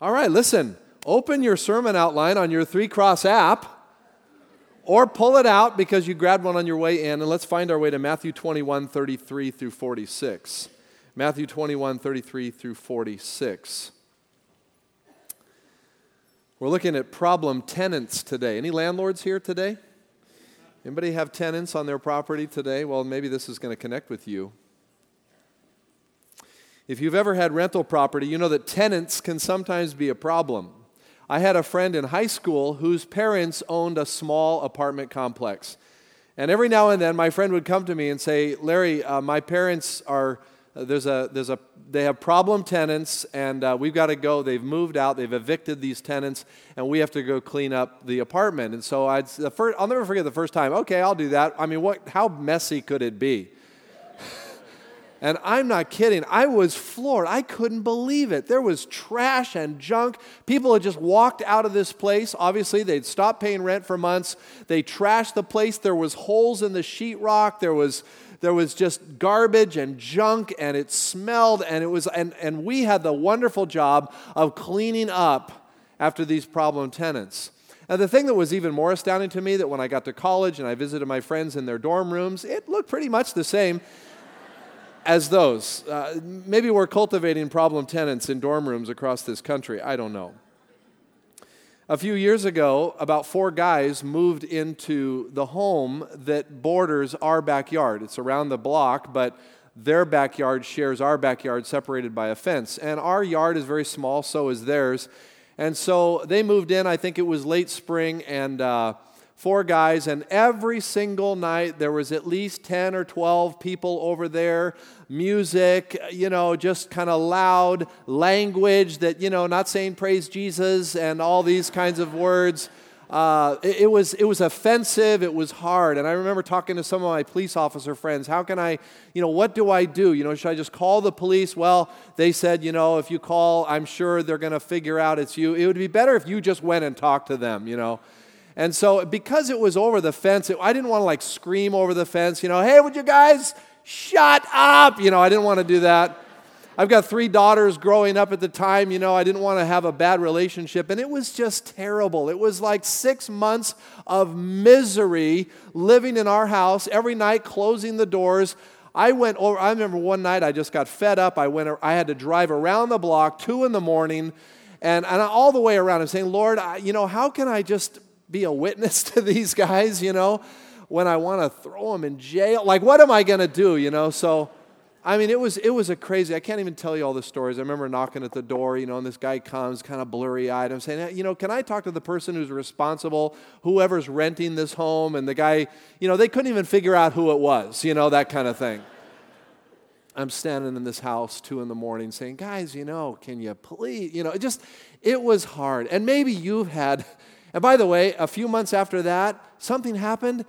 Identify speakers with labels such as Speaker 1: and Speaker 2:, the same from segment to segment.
Speaker 1: All right, listen, open your sermon outline on your three cross app or pull it out because you grabbed one on your way in, and let's find our way to Matthew 21 33 through 46. Matthew 21 33 through 46. We're looking at problem tenants today. Any landlords here today? Anybody have tenants on their property today? Well, maybe this is going to connect with you. If you've ever had rental property, you know that tenants can sometimes be a problem. I had a friend in high school whose parents owned a small apartment complex. And every now and then, my friend would come to me and say, Larry, uh, my parents are uh, there's a, there's a, they have problem tenants, and uh, we've got to go. They've moved out, they've evicted these tenants, and we have to go clean up the apartment. And so I'd, the first, I'll never forget the first time. Okay, I'll do that. I mean, what, how messy could it be? And I'm not kidding. I was floored. I couldn't believe it. There was trash and junk. People had just walked out of this place. Obviously, they'd stopped paying rent for months. They trashed the place. There was holes in the sheetrock. There was there was just garbage and junk and it smelled and it was and, and we had the wonderful job of cleaning up after these problem tenants and the thing that was even more astounding to me that when i got to college and i visited my friends in their dorm rooms it looked pretty much the same as those uh, maybe we're cultivating problem tenants in dorm rooms across this country i don't know a few years ago, about four guys moved into the home that borders our backyard. It's around the block, but their backyard shares our backyard separated by a fence. And our yard is very small, so is theirs. And so they moved in, I think it was late spring, and uh, four guys, and every single night there was at least 10 or 12 people over there. Music, you know, just kind of loud language that, you know, not saying praise Jesus and all these kinds of words. Uh, it, it, was, it was offensive, it was hard. And I remember talking to some of my police officer friends, how can I, you know, what do I do? You know, should I just call the police? Well, they said, you know, if you call, I'm sure they're going to figure out it's you. It would be better if you just went and talked to them, you know. And so, because it was over the fence, it, I didn't want to like scream over the fence, you know, hey, would you guys shut up? You know, I didn't want to do that. I've got three daughters growing up at the time, you know, I didn't want to have a bad relationship. And it was just terrible. It was like six months of misery living in our house every night, closing the doors. I went over, I remember one night I just got fed up. I went, I had to drive around the block, two in the morning, and, and all the way around. I'm saying, Lord, I, you know, how can I just be a witness to these guys, you know, when I want to throw them in jail. Like, what am I going to do, you know? So, I mean, it was, it was a crazy, I can't even tell you all the stories. I remember knocking at the door, you know, and this guy comes kind of blurry eyed. I'm saying, you know, can I talk to the person who's responsible, whoever's renting this home? And the guy, you know, they couldn't even figure out who it was, you know, that kind of thing. I'm standing in this house two in the morning saying, guys, you know, can you please, you know, it just, it was hard. And maybe you've had and by the way, a few months after that, something happened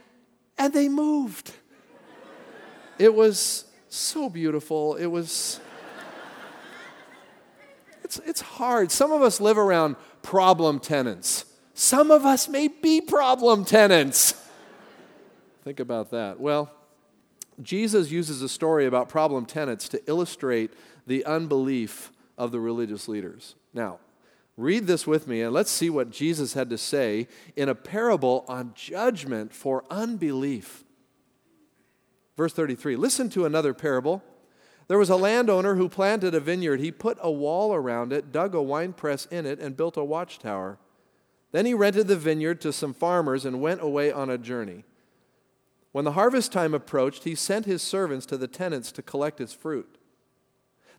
Speaker 1: and they moved. It was so beautiful. It was. It's, it's hard. Some of us live around problem tenants. Some of us may be problem tenants. Think about that. Well, Jesus uses a story about problem tenants to illustrate the unbelief of the religious leaders. Now, Read this with me and let's see what Jesus had to say in a parable on judgment for unbelief. Verse 33 Listen to another parable. There was a landowner who planted a vineyard. He put a wall around it, dug a winepress in it, and built a watchtower. Then he rented the vineyard to some farmers and went away on a journey. When the harvest time approached, he sent his servants to the tenants to collect his fruit.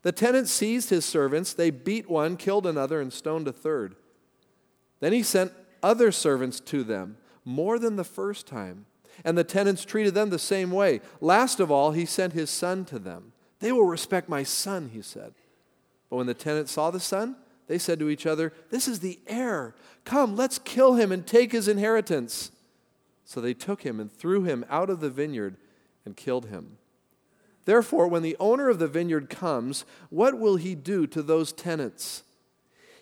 Speaker 1: The tenant seized his servants. They beat one, killed another, and stoned a third. Then he sent other servants to them, more than the first time. And the tenants treated them the same way. Last of all, he sent his son to them. They will respect my son, he said. But when the tenants saw the son, they said to each other, This is the heir. Come, let's kill him and take his inheritance. So they took him and threw him out of the vineyard and killed him. Therefore, when the owner of the vineyard comes, what will he do to those tenants?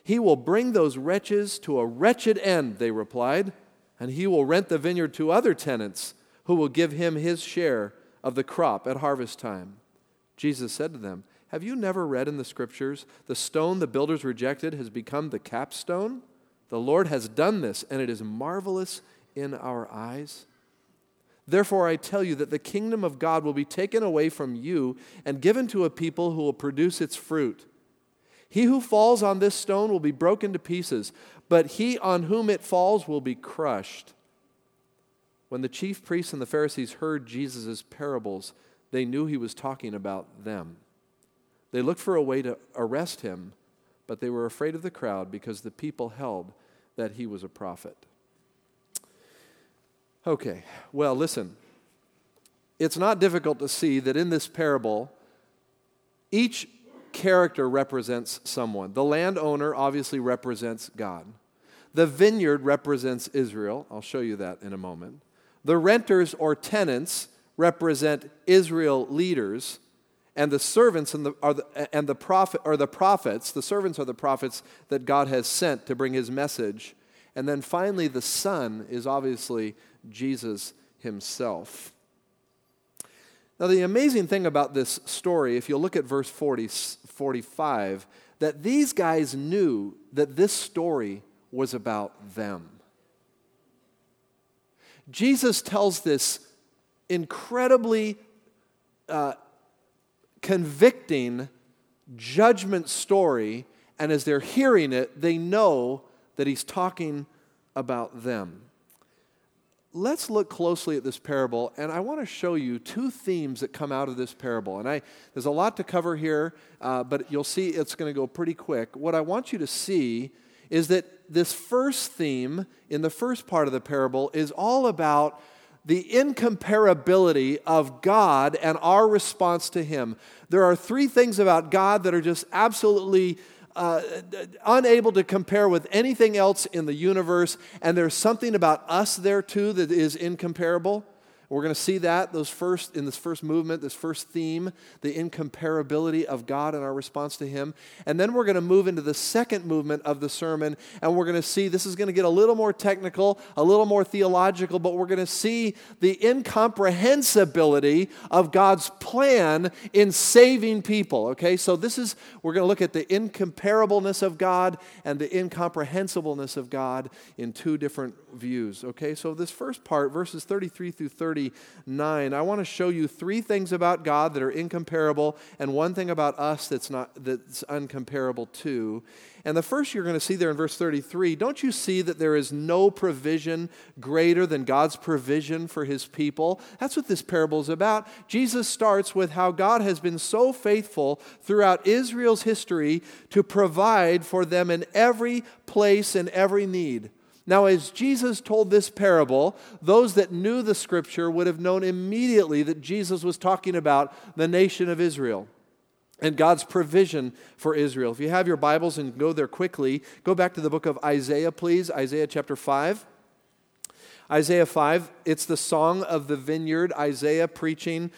Speaker 1: He will bring those wretches to a wretched end, they replied, and he will rent the vineyard to other tenants who will give him his share of the crop at harvest time. Jesus said to them, Have you never read in the scriptures, the stone the builders rejected has become the capstone? The Lord has done this, and it is marvelous in our eyes. Therefore, I tell you that the kingdom of God will be taken away from you and given to a people who will produce its fruit. He who falls on this stone will be broken to pieces, but he on whom it falls will be crushed. When the chief priests and the Pharisees heard Jesus' parables, they knew he was talking about them. They looked for a way to arrest him, but they were afraid of the crowd because the people held that he was a prophet. Okay, well, listen. It's not difficult to see that in this parable, each character represents someone. The landowner obviously represents God. The vineyard represents Israel. I'll show you that in a moment. The renters or tenants represent Israel leaders, and the servants and the, are the, and the prophet are the prophets. The servants are the prophets that God has sent to bring His message. And then finally, the Son is obviously Jesus Himself. Now, the amazing thing about this story, if you look at verse 40, 45, that these guys knew that this story was about them. Jesus tells this incredibly uh, convicting judgment story, and as they're hearing it, they know that he's talking about them let's look closely at this parable, and I want to show you two themes that come out of this parable. And I, there's a lot to cover here, uh, but you'll see it's going to go pretty quick. What I want you to see is that this first theme in the first part of the parable is all about the incomparability of God and our response to Him. There are three things about God that are just absolutely uh, unable to compare with anything else in the universe. And there's something about us there too that is incomparable. We're going to see that those first in this first movement, this first theme, the incomparability of God and our response to Him. And then we're going to move into the second movement of the sermon, and we're going to see this is going to get a little more technical, a little more theological, but we're going to see the incomprehensibility of God's plan in saving people. Okay, so this is we're going to look at the incomparableness of God and the incomprehensibleness of God in two different views. Okay, so this first part, verses 33 through 39, I want to show you three things about God that are incomparable and one thing about us that's not that's uncomparable too. And the first you're going to see there in verse 33, don't you see that there is no provision greater than God's provision for his people? That's what this parable is about. Jesus starts with how God has been so faithful throughout Israel's history to provide for them in every place and every need. Now, as Jesus told this parable, those that knew the scripture would have known immediately that Jesus was talking about the nation of Israel and God's provision for Israel. If you have your Bibles and go there quickly, go back to the book of Isaiah, please, Isaiah chapter 5. Isaiah 5, it's the song of the vineyard, Isaiah preaching,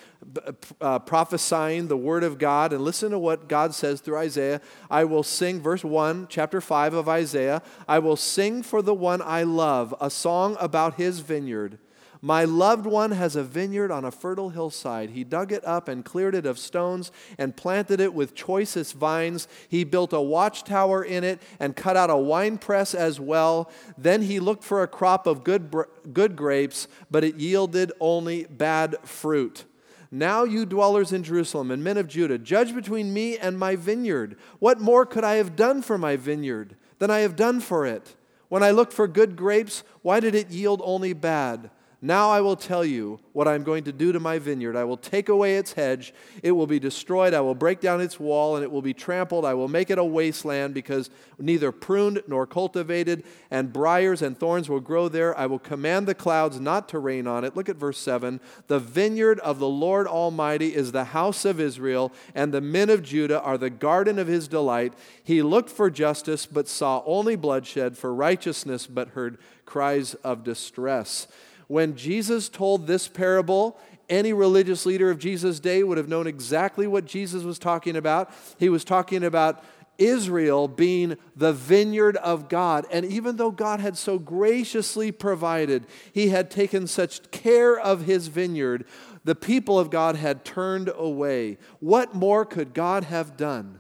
Speaker 1: uh, prophesying the word of God. And listen to what God says through Isaiah. I will sing, verse 1, chapter 5 of Isaiah, I will sing for the one I love, a song about his vineyard. My loved one has a vineyard on a fertile hillside. He dug it up and cleared it of stones and planted it with choicest vines. He built a watchtower in it and cut out a winepress as well. Then he looked for a crop of good, good grapes, but it yielded only bad fruit. Now, you dwellers in Jerusalem and men of Judah, judge between me and my vineyard. What more could I have done for my vineyard than I have done for it? When I looked for good grapes, why did it yield only bad? Now I will tell you what I'm going to do to my vineyard. I will take away its hedge, it will be destroyed. I will break down its wall, and it will be trampled. I will make it a wasteland because neither pruned nor cultivated, and briars and thorns will grow there. I will command the clouds not to rain on it. Look at verse 7. The vineyard of the Lord Almighty is the house of Israel, and the men of Judah are the garden of his delight. He looked for justice, but saw only bloodshed, for righteousness, but heard cries of distress. When Jesus told this parable, any religious leader of Jesus' day would have known exactly what Jesus was talking about. He was talking about Israel being the vineyard of God. And even though God had so graciously provided, He had taken such care of His vineyard, The people of God had turned away. What more could God have done?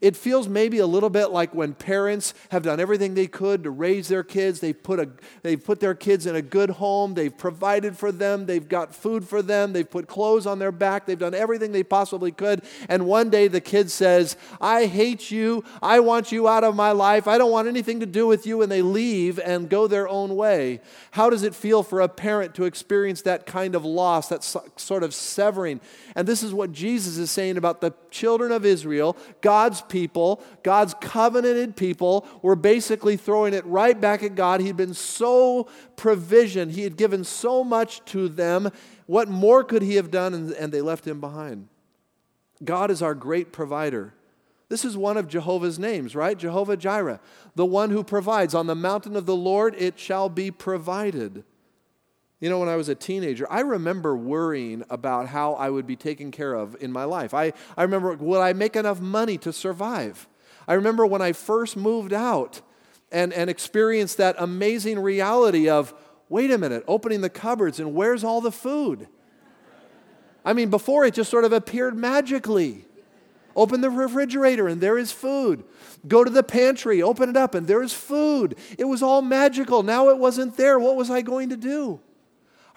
Speaker 1: It feels maybe a little bit like when parents have done everything they could to raise their kids. They've put, a, they've put their kids in a good home. They've provided for them. They've got food for them. They've put clothes on their back. They've done everything they possibly could. And one day the kid says, I hate you. I want you out of my life. I don't want anything to do with you. And they leave and go their own way. How does it feel for a parent to experience that kind of loss, that sort of severing? And this is what Jesus is saying about the children of Israel, God's people, God's covenanted people, were basically throwing it right back at God. He'd been so provision, He had given so much to them. What more could He have done? And, and they left Him behind. God is our great provider. This is one of Jehovah's names, right? Jehovah Jireh, the one who provides. On the mountain of the Lord it shall be provided. You know, when I was a teenager, I remember worrying about how I would be taken care of in my life. I, I remember, would I make enough money to survive? I remember when I first moved out and, and experienced that amazing reality of, wait a minute, opening the cupboards and where's all the food? I mean, before it just sort of appeared magically. Open the refrigerator and there is food. Go to the pantry, open it up and there is food. It was all magical. Now it wasn't there. What was I going to do?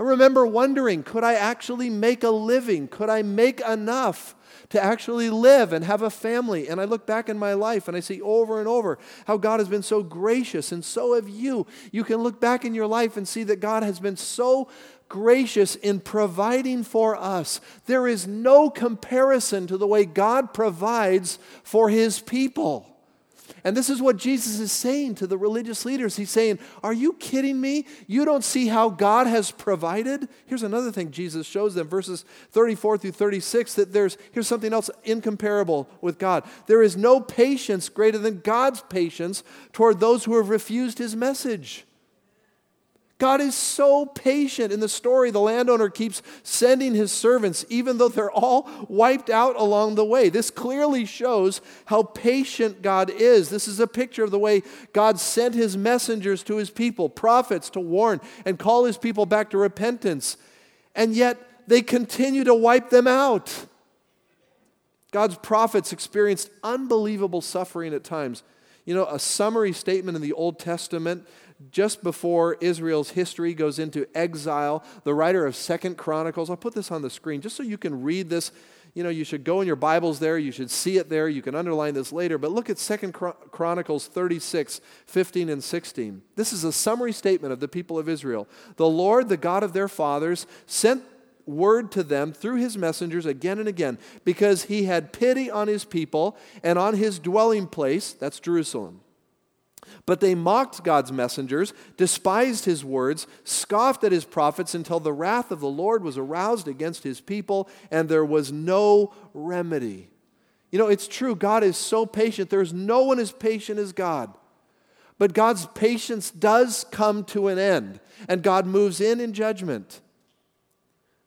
Speaker 1: I remember wondering could I actually make a living? Could I make enough to actually live and have a family? And I look back in my life and I see over and over how God has been so gracious, and so have you. You can look back in your life and see that God has been so gracious in providing for us. There is no comparison to the way God provides for his people. And this is what Jesus is saying to the religious leaders. He's saying, Are you kidding me? You don't see how God has provided? Here's another thing Jesus shows them, verses 34 through 36, that there's, here's something else incomparable with God. There is no patience greater than God's patience toward those who have refused his message. God is so patient. In the story, the landowner keeps sending his servants, even though they're all wiped out along the way. This clearly shows how patient God is. This is a picture of the way God sent his messengers to his people, prophets, to warn and call his people back to repentance. And yet, they continue to wipe them out. God's prophets experienced unbelievable suffering at times. You know, a summary statement in the Old Testament just before Israel's history goes into exile, the writer of Second Chronicles, I'll put this on the screen just so you can read this. You know, you should go in your Bibles there, you should see it there, you can underline this later, but look at Second Chronicles 36, 15 and 16. This is a summary statement of the people of Israel. The Lord, the God of their fathers, sent word to them through his messengers again and again because he had pity on his people and on his dwelling place, that's Jerusalem. But they mocked God's messengers, despised his words, scoffed at his prophets until the wrath of the Lord was aroused against his people, and there was no remedy. You know, it's true, God is so patient. There's no one as patient as God. But God's patience does come to an end, and God moves in in judgment.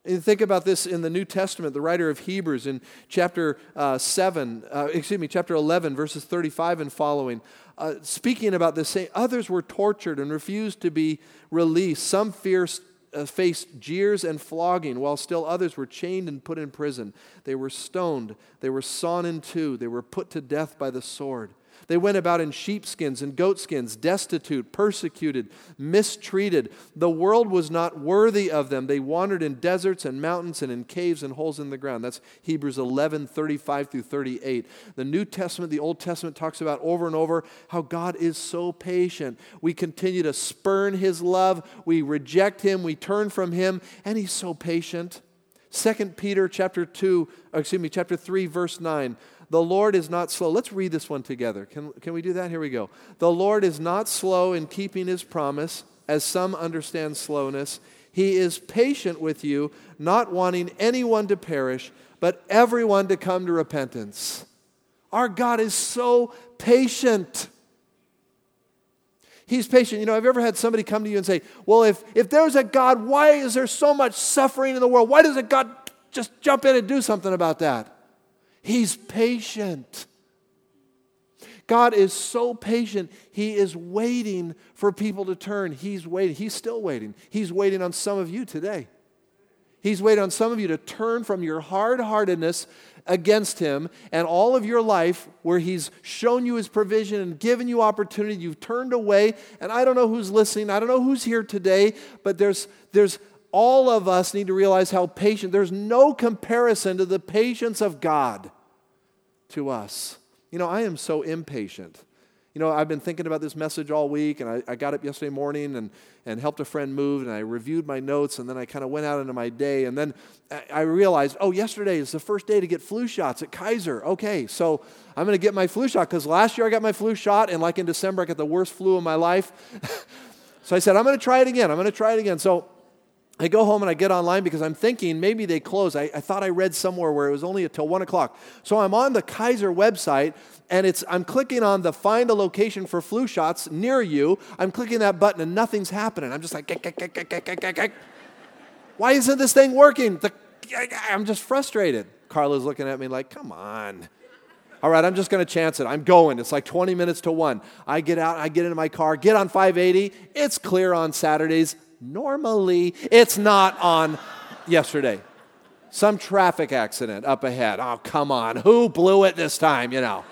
Speaker 1: And think about this in the New Testament, the writer of Hebrews in chapter uh, 7, uh, excuse me, chapter 11, verses 35 and following, uh, speaking about this, saying, Others were tortured and refused to be released. Some fierce, uh, faced jeers and flogging, while still others were chained and put in prison. They were stoned, they were sawn in two, they were put to death by the sword. They went about in sheepskins and goatskins, destitute, persecuted, mistreated. The world was not worthy of them. They wandered in deserts and mountains and in caves and holes in the ground. That's Hebrews 11, 35 through 38. The New Testament, the Old Testament talks about over and over how God is so patient. We continue to spurn his love, we reject him, we turn from him, and he's so patient. 2 Peter chapter 2, excuse me, chapter 3, verse 9. The Lord is not slow. Let's read this one together. Can, can we do that? Here we go. The Lord is not slow in keeping his promise, as some understand slowness. He is patient with you, not wanting anyone to perish, but everyone to come to repentance. Our God is so patient. He's patient. You know, I've ever had somebody come to you and say, Well, if, if there's a God, why is there so much suffering in the world? Why doesn't God just jump in and do something about that? He's patient. God is so patient. He is waiting for people to turn. He's waiting. He's still waiting. He's waiting on some of you today. He's waiting on some of you to turn from your hard heartedness against him and all of your life where he's shown you his provision and given you opportunity you've turned away and i don't know who's listening i don't know who's here today but there's there's all of us need to realize how patient there's no comparison to the patience of god to us you know i am so impatient you know, I've been thinking about this message all week, and I, I, got up yesterday morning and, and helped a friend move, and I reviewed my notes, and then I kind of went out into my day, and then I realized, oh, yesterday is the first day to get flu shots at Kaiser. Okay, so I'm going to get my flu shot, because last year I got my flu shot, and like in December, I got the worst flu of my life. so I said, I'm going to try it again. I'm going to try it again. So I go home and I get online because I'm thinking maybe they close. I, I, thought I read somewhere where it was only until one o'clock. So I'm on the Kaiser website and it's I'm clicking on the find a location for flu shots near you. I'm clicking that button and nothing's happening. I'm just like, why isn't this thing working? The, I'm just frustrated. Carla's looking at me like, come on. All right, I'm just going to chance it. I'm going. It's like 20 minutes to one. I get out, I get into my car, get on 580. It's clear on Saturdays. Normally, it's not on yesterday. Some traffic accident up ahead. Oh, come on. Who blew it this time, you know?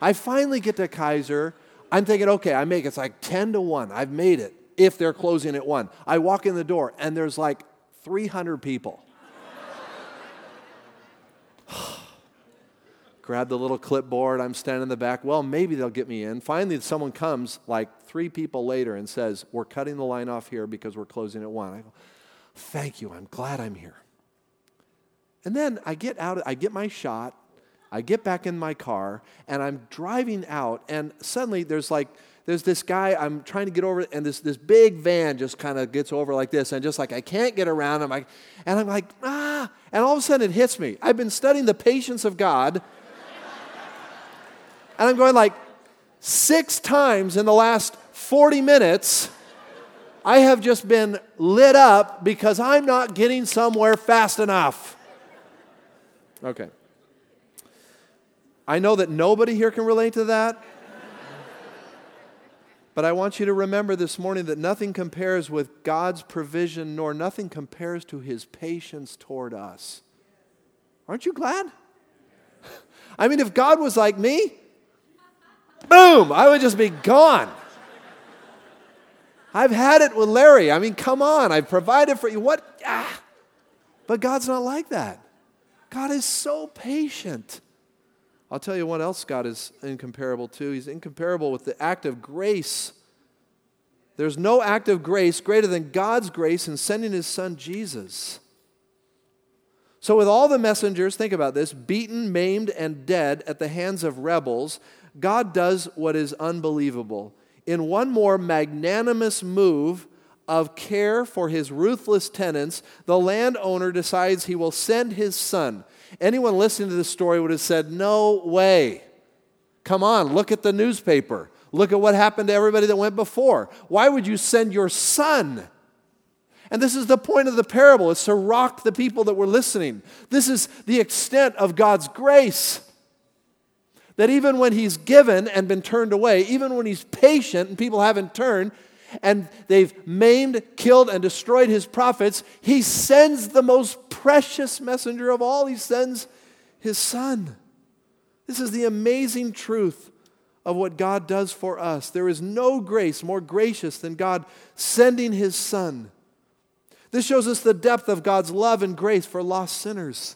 Speaker 1: I finally get to Kaiser. I'm thinking, okay, I make it. It's like 10 to 1. I've made it if they're closing at 1. I walk in the door and there's like 300 people. Grab the little clipboard. I'm standing in the back. Well, maybe they'll get me in. Finally, someone comes like three people later and says, We're cutting the line off here because we're closing at 1. I go, Thank you. I'm glad I'm here. And then I get out, I get my shot. I get back in my car and I'm driving out, and suddenly there's like, there's this guy, I'm trying to get over, and this, this big van just kind of gets over like this, and just like, I can't get around. I'm like, and I'm like, ah, and all of a sudden it hits me. I've been studying the patience of God, and I'm going like, six times in the last 40 minutes, I have just been lit up because I'm not getting somewhere fast enough. Okay. I know that nobody here can relate to that. But I want you to remember this morning that nothing compares with God's provision, nor nothing compares to his patience toward us. Aren't you glad? I mean, if God was like me, boom, I would just be gone. I've had it with Larry. I mean, come on, I've provided for you. What? Ah. But God's not like that. God is so patient. I'll tell you what else God is incomparable to. He's incomparable with the act of grace. There's no act of grace greater than God's grace in sending his son Jesus. So, with all the messengers, think about this beaten, maimed, and dead at the hands of rebels, God does what is unbelievable. In one more magnanimous move of care for his ruthless tenants, the landowner decides he will send his son. Anyone listening to this story would have said, No way. Come on, look at the newspaper. Look at what happened to everybody that went before. Why would you send your son? And this is the point of the parable. It's to rock the people that were listening. This is the extent of God's grace. That even when he's given and been turned away, even when he's patient and people haven't turned, and they've maimed, killed, and destroyed his prophets, he sends the most precious messenger of all. He sends his son. This is the amazing truth of what God does for us. There is no grace more gracious than God sending his son. This shows us the depth of God's love and grace for lost sinners.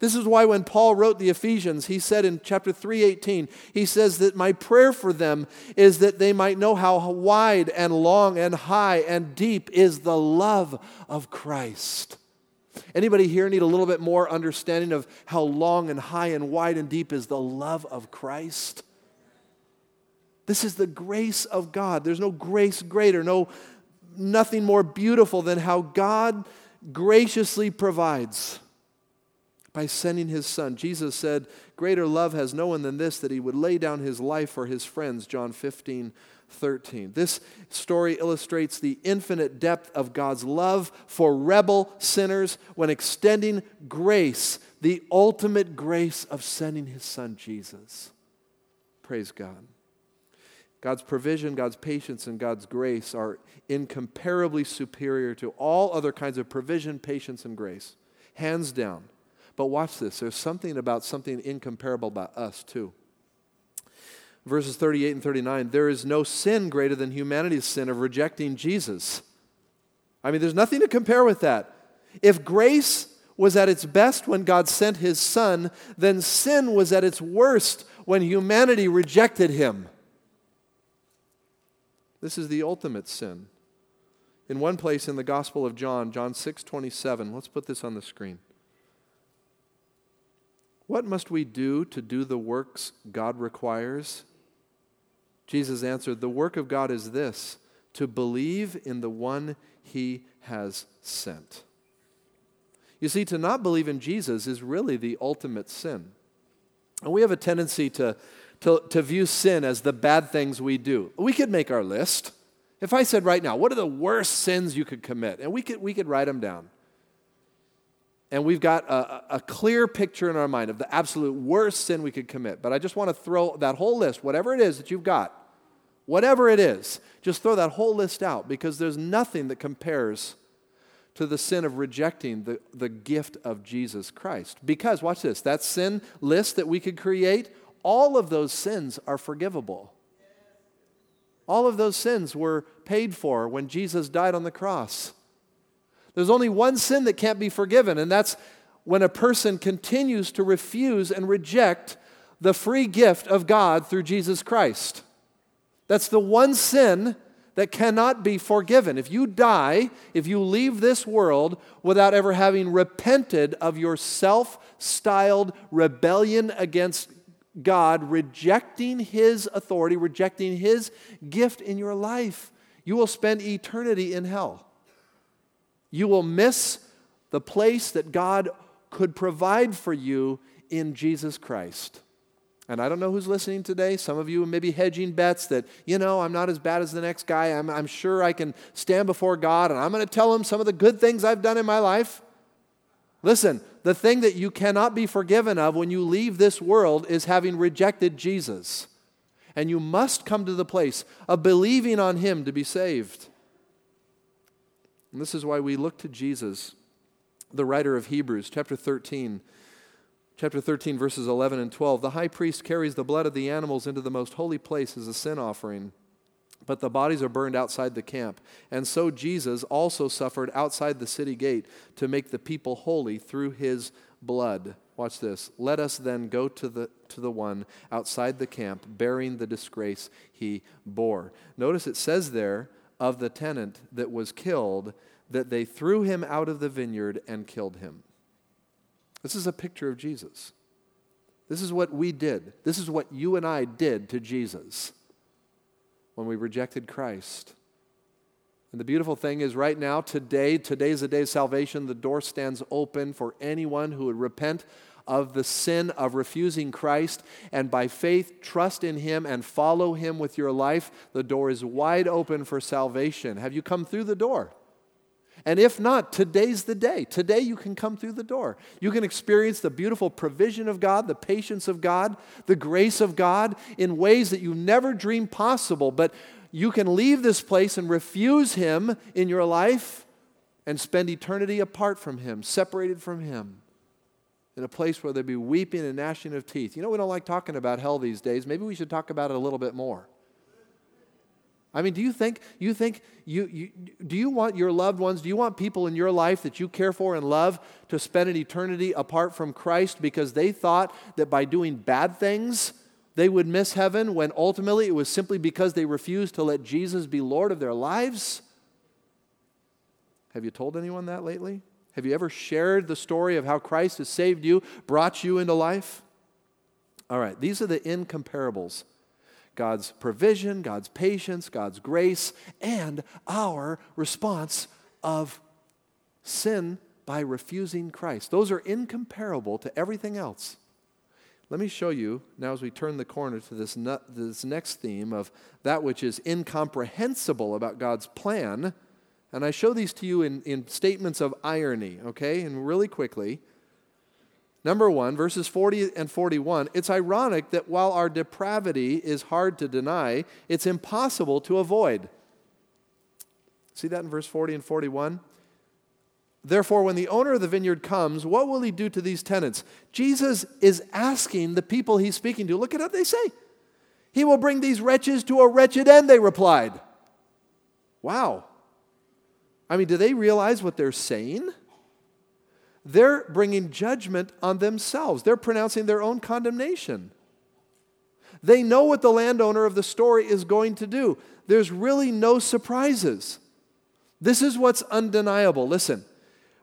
Speaker 1: This is why when Paul wrote the Ephesians, he said in chapter 3:18, he says that my prayer for them is that they might know how wide and long and high and deep is the love of Christ. Anybody here need a little bit more understanding of how long and high and wide and deep is the love of Christ? This is the grace of God. There's no grace greater, no nothing more beautiful than how God graciously provides by sending his son. Jesus said, Greater love has no one than this, that he would lay down his life for his friends, John 15, 13. This story illustrates the infinite depth of God's love for rebel sinners when extending grace, the ultimate grace of sending his son Jesus. Praise God. God's provision, God's patience, and God's grace are incomparably superior to all other kinds of provision, patience, and grace. Hands down. But watch this there's something about something incomparable about us, too. Verses 38 and 39 there is no sin greater than humanity's sin of rejecting Jesus. I mean, there's nothing to compare with that. If grace was at its best when God sent his son, then sin was at its worst when humanity rejected him. This is the ultimate sin. In one place in the Gospel of John, John 6 27, let's put this on the screen. What must we do to do the works God requires? Jesus answered, The work of God is this to believe in the one he has sent. You see, to not believe in Jesus is really the ultimate sin. And we have a tendency to, to, to view sin as the bad things we do. We could make our list. If I said right now, what are the worst sins you could commit? And we could, we could write them down. And we've got a, a clear picture in our mind of the absolute worst sin we could commit. But I just want to throw that whole list, whatever it is that you've got, whatever it is, just throw that whole list out because there's nothing that compares to the sin of rejecting the, the gift of Jesus Christ. Because, watch this, that sin list that we could create, all of those sins are forgivable. All of those sins were paid for when Jesus died on the cross. There's only one sin that can't be forgiven, and that's when a person continues to refuse and reject the free gift of God through Jesus Christ. That's the one sin that cannot be forgiven. If you die, if you leave this world without ever having repented of your self styled rebellion against God, rejecting His authority, rejecting His gift in your life, you will spend eternity in hell. You will miss the place that God could provide for you in Jesus Christ. And I don't know who's listening today. Some of you may be hedging bets that, you know, I'm not as bad as the next guy. I'm, I'm sure I can stand before God and I'm going to tell him some of the good things I've done in my life. Listen, the thing that you cannot be forgiven of when you leave this world is having rejected Jesus. And you must come to the place of believing on him to be saved. And this is why we look to Jesus, the writer of Hebrews, chapter 13 chapter 13, verses 11 and 12. The high priest carries the blood of the animals into the most holy place as a sin offering, but the bodies are burned outside the camp. And so Jesus also suffered outside the city gate to make the people holy through his blood. Watch this. Let us then go to the, to the one outside the camp, bearing the disgrace he bore. Notice it says there of the tenant that was killed that they threw him out of the vineyard and killed him. This is a picture of Jesus. This is what we did. This is what you and I did to Jesus when we rejected Christ. And the beautiful thing is, right now, today, today's the day of salvation. The door stands open for anyone who would repent of the sin of refusing Christ and by faith trust in Him and follow Him with your life. The door is wide open for salvation. Have you come through the door? And if not, today's the day. Today you can come through the door. You can experience the beautiful provision of God, the patience of God, the grace of God in ways that you never dreamed possible. But you can leave this place and refuse Him in your life and spend eternity apart from Him, separated from Him, in a place where there'd be weeping and gnashing of teeth. You know, we don't like talking about hell these days. Maybe we should talk about it a little bit more. I mean, do you think you think you, you do you want your loved ones, do you want people in your life that you care for and love to spend an eternity apart from Christ because they thought that by doing bad things they would miss heaven when ultimately it was simply because they refused to let Jesus be Lord of their lives? Have you told anyone that lately? Have you ever shared the story of how Christ has saved you, brought you into life? All right, these are the incomparables God's provision, God's patience, God's grace, and our response of sin by refusing Christ. Those are incomparable to everything else. Let me show you now as we turn the corner to this, this next theme of that which is incomprehensible about God's plan. And I show these to you in, in statements of irony, okay? And really quickly. Number one, verses 40 and 41, it's ironic that while our depravity is hard to deny, it's impossible to avoid. See that in verse 40 and 41? Therefore, when the owner of the vineyard comes, what will he do to these tenants? Jesus is asking the people he's speaking to. Look at what they say. He will bring these wretches to a wretched end, they replied. Wow. I mean, do they realize what they're saying? They're bringing judgment on themselves, they're pronouncing their own condemnation. They know what the landowner of the story is going to do. There's really no surprises. This is what's undeniable. Listen,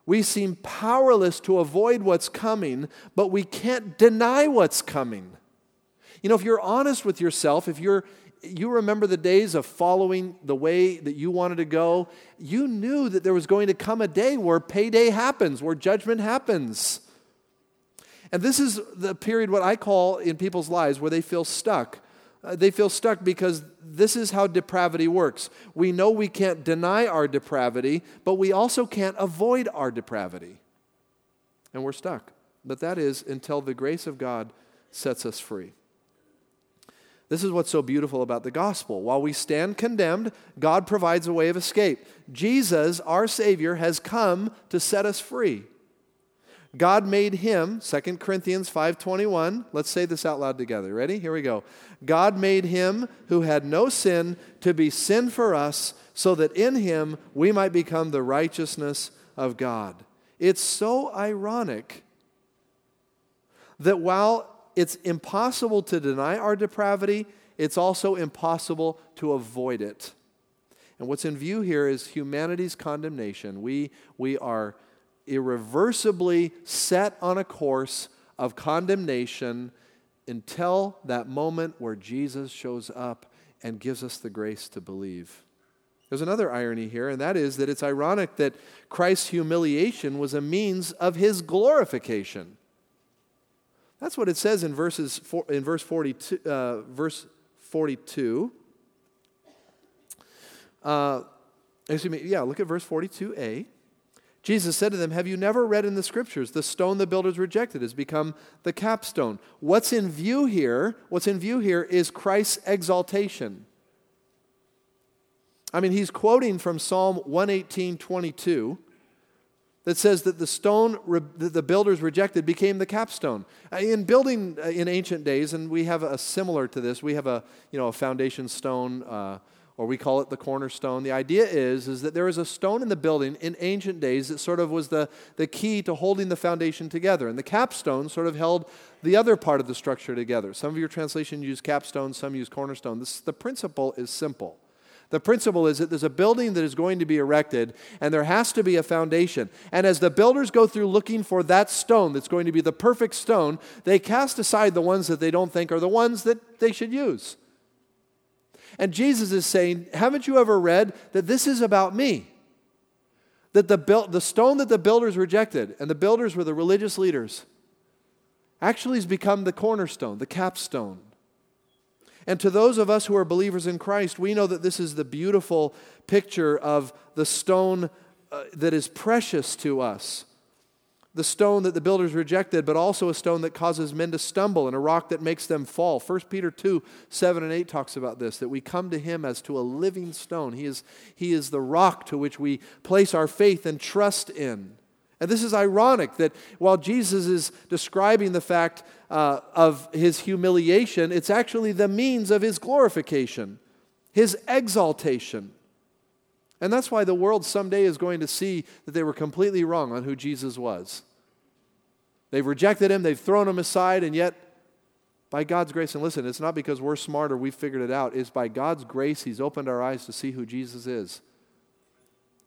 Speaker 1: we seem powerless to avoid what's coming, but we can't deny what's coming. You know, if you're honest with yourself, if you're you remember the days of following the way that you wanted to go, you knew that there was going to come a day where payday happens, where judgment happens. And this is the period, what I call in people's lives, where they feel stuck. Uh, they feel stuck because this is how depravity works. We know we can't deny our depravity, but we also can't avoid our depravity. And we're stuck. But that is until the grace of God sets us free. This is what's so beautiful about the gospel. While we stand condemned, God provides a way of escape. Jesus, our Savior, has come to set us free. God made him, 2 Corinthians 5:21. Let's say this out loud together. Ready? Here we go. God made him who had no sin to be sin for us so that in him we might become the righteousness of God. It's so ironic that while it's impossible to deny our depravity, it's also impossible to avoid it. And what's in view here is humanity's condemnation. We, we are irreversibly set on a course of condemnation until that moment where Jesus shows up and gives us the grace to believe. There's another irony here, and that is that it's ironic that Christ's humiliation was a means of his glorification. That's what it says in, verses, in verse 42. Uh, verse 42. Uh, excuse me, yeah, look at verse 42a. Jesus said to them, Have you never read in the scriptures, the stone the builders rejected has become the capstone? What's in view here, what's in view here is Christ's exaltation. I mean, he's quoting from Psalm 118, 22 that says that the stone that the builders rejected became the capstone. Uh, in building uh, in ancient days, and we have a similar to this, we have a, you know, a foundation stone, uh, or we call it the cornerstone. The idea is, is that there was a stone in the building in ancient days that sort of was the, the key to holding the foundation together. And the capstone sort of held the other part of the structure together. Some of your translations use capstone, some use cornerstone. This, the principle is simple. The principle is that there's a building that is going to be erected, and there has to be a foundation. And as the builders go through looking for that stone that's going to be the perfect stone, they cast aside the ones that they don't think are the ones that they should use. And Jesus is saying, Haven't you ever read that this is about me? That the, the stone that the builders rejected, and the builders were the religious leaders, actually has become the cornerstone, the capstone. And to those of us who are believers in Christ, we know that this is the beautiful picture of the stone uh, that is precious to us. The stone that the builders rejected, but also a stone that causes men to stumble and a rock that makes them fall. 1 Peter 2 7 and 8 talks about this that we come to him as to a living stone. He is, he is the rock to which we place our faith and trust in. And this is ironic that while Jesus is describing the fact uh, of his humiliation, it's actually the means of his glorification, his exaltation. And that's why the world someday is going to see that they were completely wrong on who Jesus was. They've rejected him, they've thrown him aside, and yet, by God's grace, and listen, it's not because we're smarter, we've figured it out, it's by God's grace He's opened our eyes to see who Jesus is.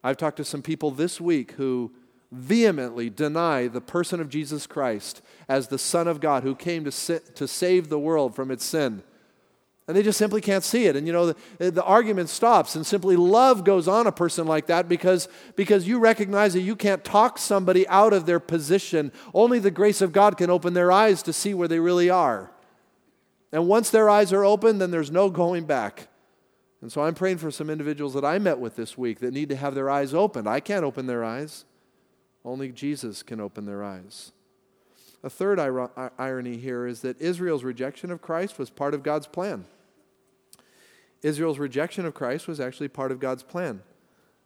Speaker 1: I've talked to some people this week who vehemently deny the person of Jesus Christ as the Son of God who came to, sit, to save the world from its sin. And they just simply can't see it. And you know, the, the argument stops, and simply love goes on a person like that because, because you recognize that you can't talk somebody out of their position. Only the grace of God can open their eyes to see where they really are. And once their eyes are open, then there's no going back. And so I'm praying for some individuals that I met with this week that need to have their eyes opened. I can't open their eyes. Only Jesus can open their eyes. A third irony here is that Israel's rejection of Christ was part of God's plan. Israel's rejection of Christ was actually part of God's plan.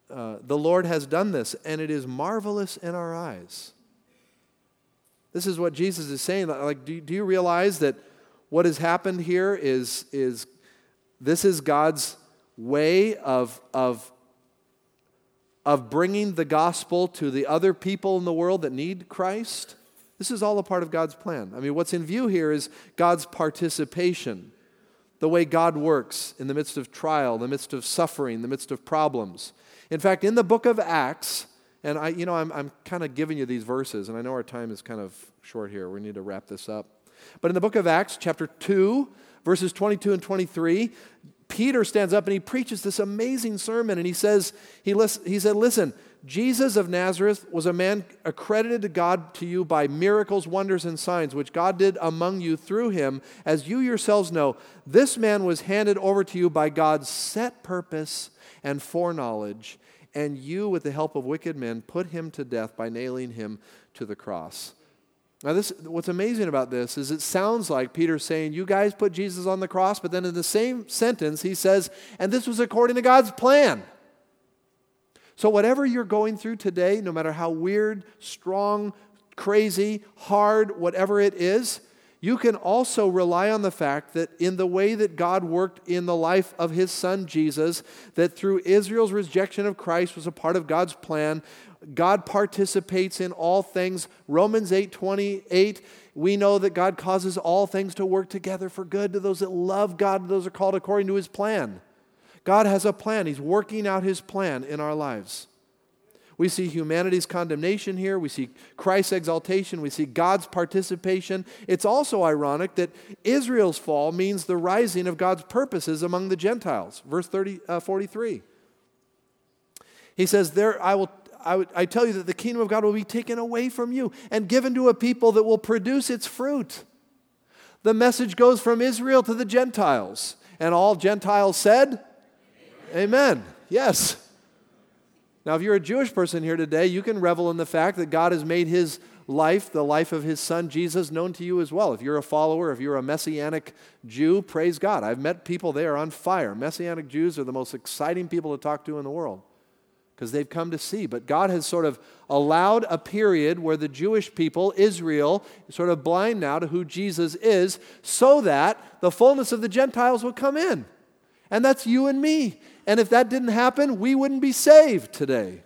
Speaker 1: Uh, the Lord has done this, and it is marvelous in our eyes. This is what Jesus is saying. Like, do, do you realize that what has happened here is, is this is God's way of, of, of bringing the gospel to the other people in the world that need Christ? This is all a part of God's plan. I mean, what's in view here is God's participation, the way God works in the midst of trial, the midst of suffering, the midst of problems. In fact, in the book of Acts, and I, you know, I'm, I'm kind of giving you these verses, and I know our time is kind of short here. We need to wrap this up. But in the book of Acts, chapter 2, verses 22 and 23, Peter stands up and he preaches this amazing sermon, and he says, he, list, he said, Listen, Jesus of Nazareth was a man accredited to God to you by miracles, wonders, and signs, which God did among you through him. As you yourselves know, this man was handed over to you by God's set purpose and foreknowledge and you, with the help of wicked men, put him to death by nailing him to the cross. Now, this, what's amazing about this is it sounds like Peter's saying, You guys put Jesus on the cross, but then in the same sentence, he says, And this was according to God's plan. So, whatever you're going through today, no matter how weird, strong, crazy, hard, whatever it is, you can also rely on the fact that in the way that God worked in the life of his son Jesus, that through Israel's rejection of Christ was a part of God's plan. God participates in all things. Romans 8 28, we know that God causes all things to work together for good to those that love God, those are called according to his plan. God has a plan, He's working out His plan in our lives. We see humanity's condemnation here. We see Christ's exaltation. We see God's participation. It's also ironic that Israel's fall means the rising of God's purposes among the Gentiles. Verse 30, uh, 43. He says, There I will. I, I tell you that the kingdom of God will be taken away from you and given to a people that will produce its fruit. The message goes from Israel to the Gentiles. And all Gentiles said, Amen. Amen. Yes. Now, if you're a Jewish person here today, you can revel in the fact that God has made his life, the life of his son Jesus, known to you as well. If you're a follower, if you're a messianic Jew, praise God. I've met people, they are on fire. Messianic Jews are the most exciting people to talk to in the world because they've come to see. But God has sort of allowed a period where the Jewish people, Israel, is sort of blind now to who Jesus is, so that the fullness of the Gentiles will come in. And that's you and me. And if that didn't happen, we wouldn't be saved today.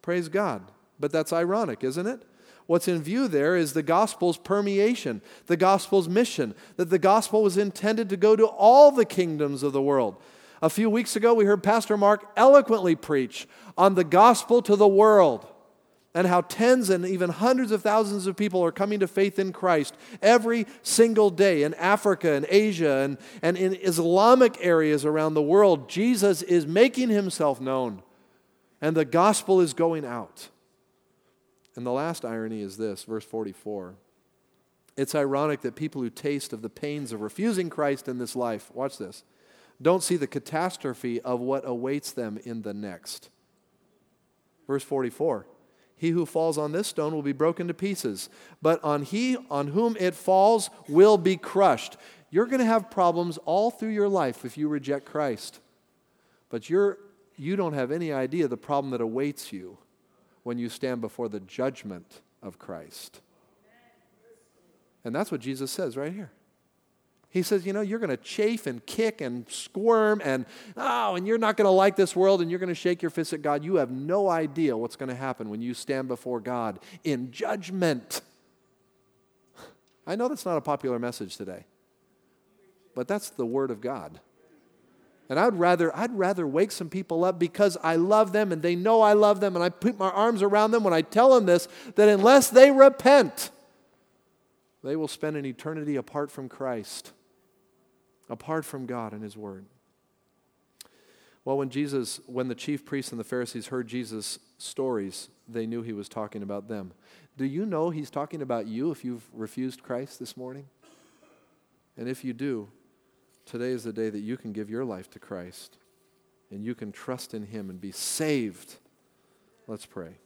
Speaker 1: Praise God. But that's ironic, isn't it? What's in view there is the gospel's permeation, the gospel's mission, that the gospel was intended to go to all the kingdoms of the world. A few weeks ago, we heard Pastor Mark eloquently preach on the gospel to the world and how tens and even hundreds of thousands of people are coming to faith in Christ every single day in Africa and Asia and, and in Islamic areas around the world. Jesus is making himself known, and the gospel is going out. And the last irony is this, verse 44. It's ironic that people who taste of the pains of refusing Christ in this life, watch this, don't see the catastrophe of what awaits them in the next. Verse 44 he who falls on this stone will be broken to pieces, but on he on whom it falls will be crushed. You're going to have problems all through your life if you reject Christ. But you're you don't have any idea the problem that awaits you when you stand before the judgment of Christ. And that's what Jesus says right here. He says, you know, you're going to chafe and kick and squirm and, oh, and you're not going to like this world and you're going to shake your fist at God. You have no idea what's going to happen when you stand before God in judgment. I know that's not a popular message today, but that's the Word of God. And I'd rather, I'd rather wake some people up because I love them and they know I love them and I put my arms around them when I tell them this that unless they repent, they will spend an eternity apart from Christ apart from God and His Word. Well, when Jesus, when the chief priests and the Pharisees heard Jesus' stories, they knew he was talking about them. Do you know he's talking about you if you've refused Christ this morning? And if you do, today is the day that you can give your life to Christ and you can trust in him and be saved. Let's pray.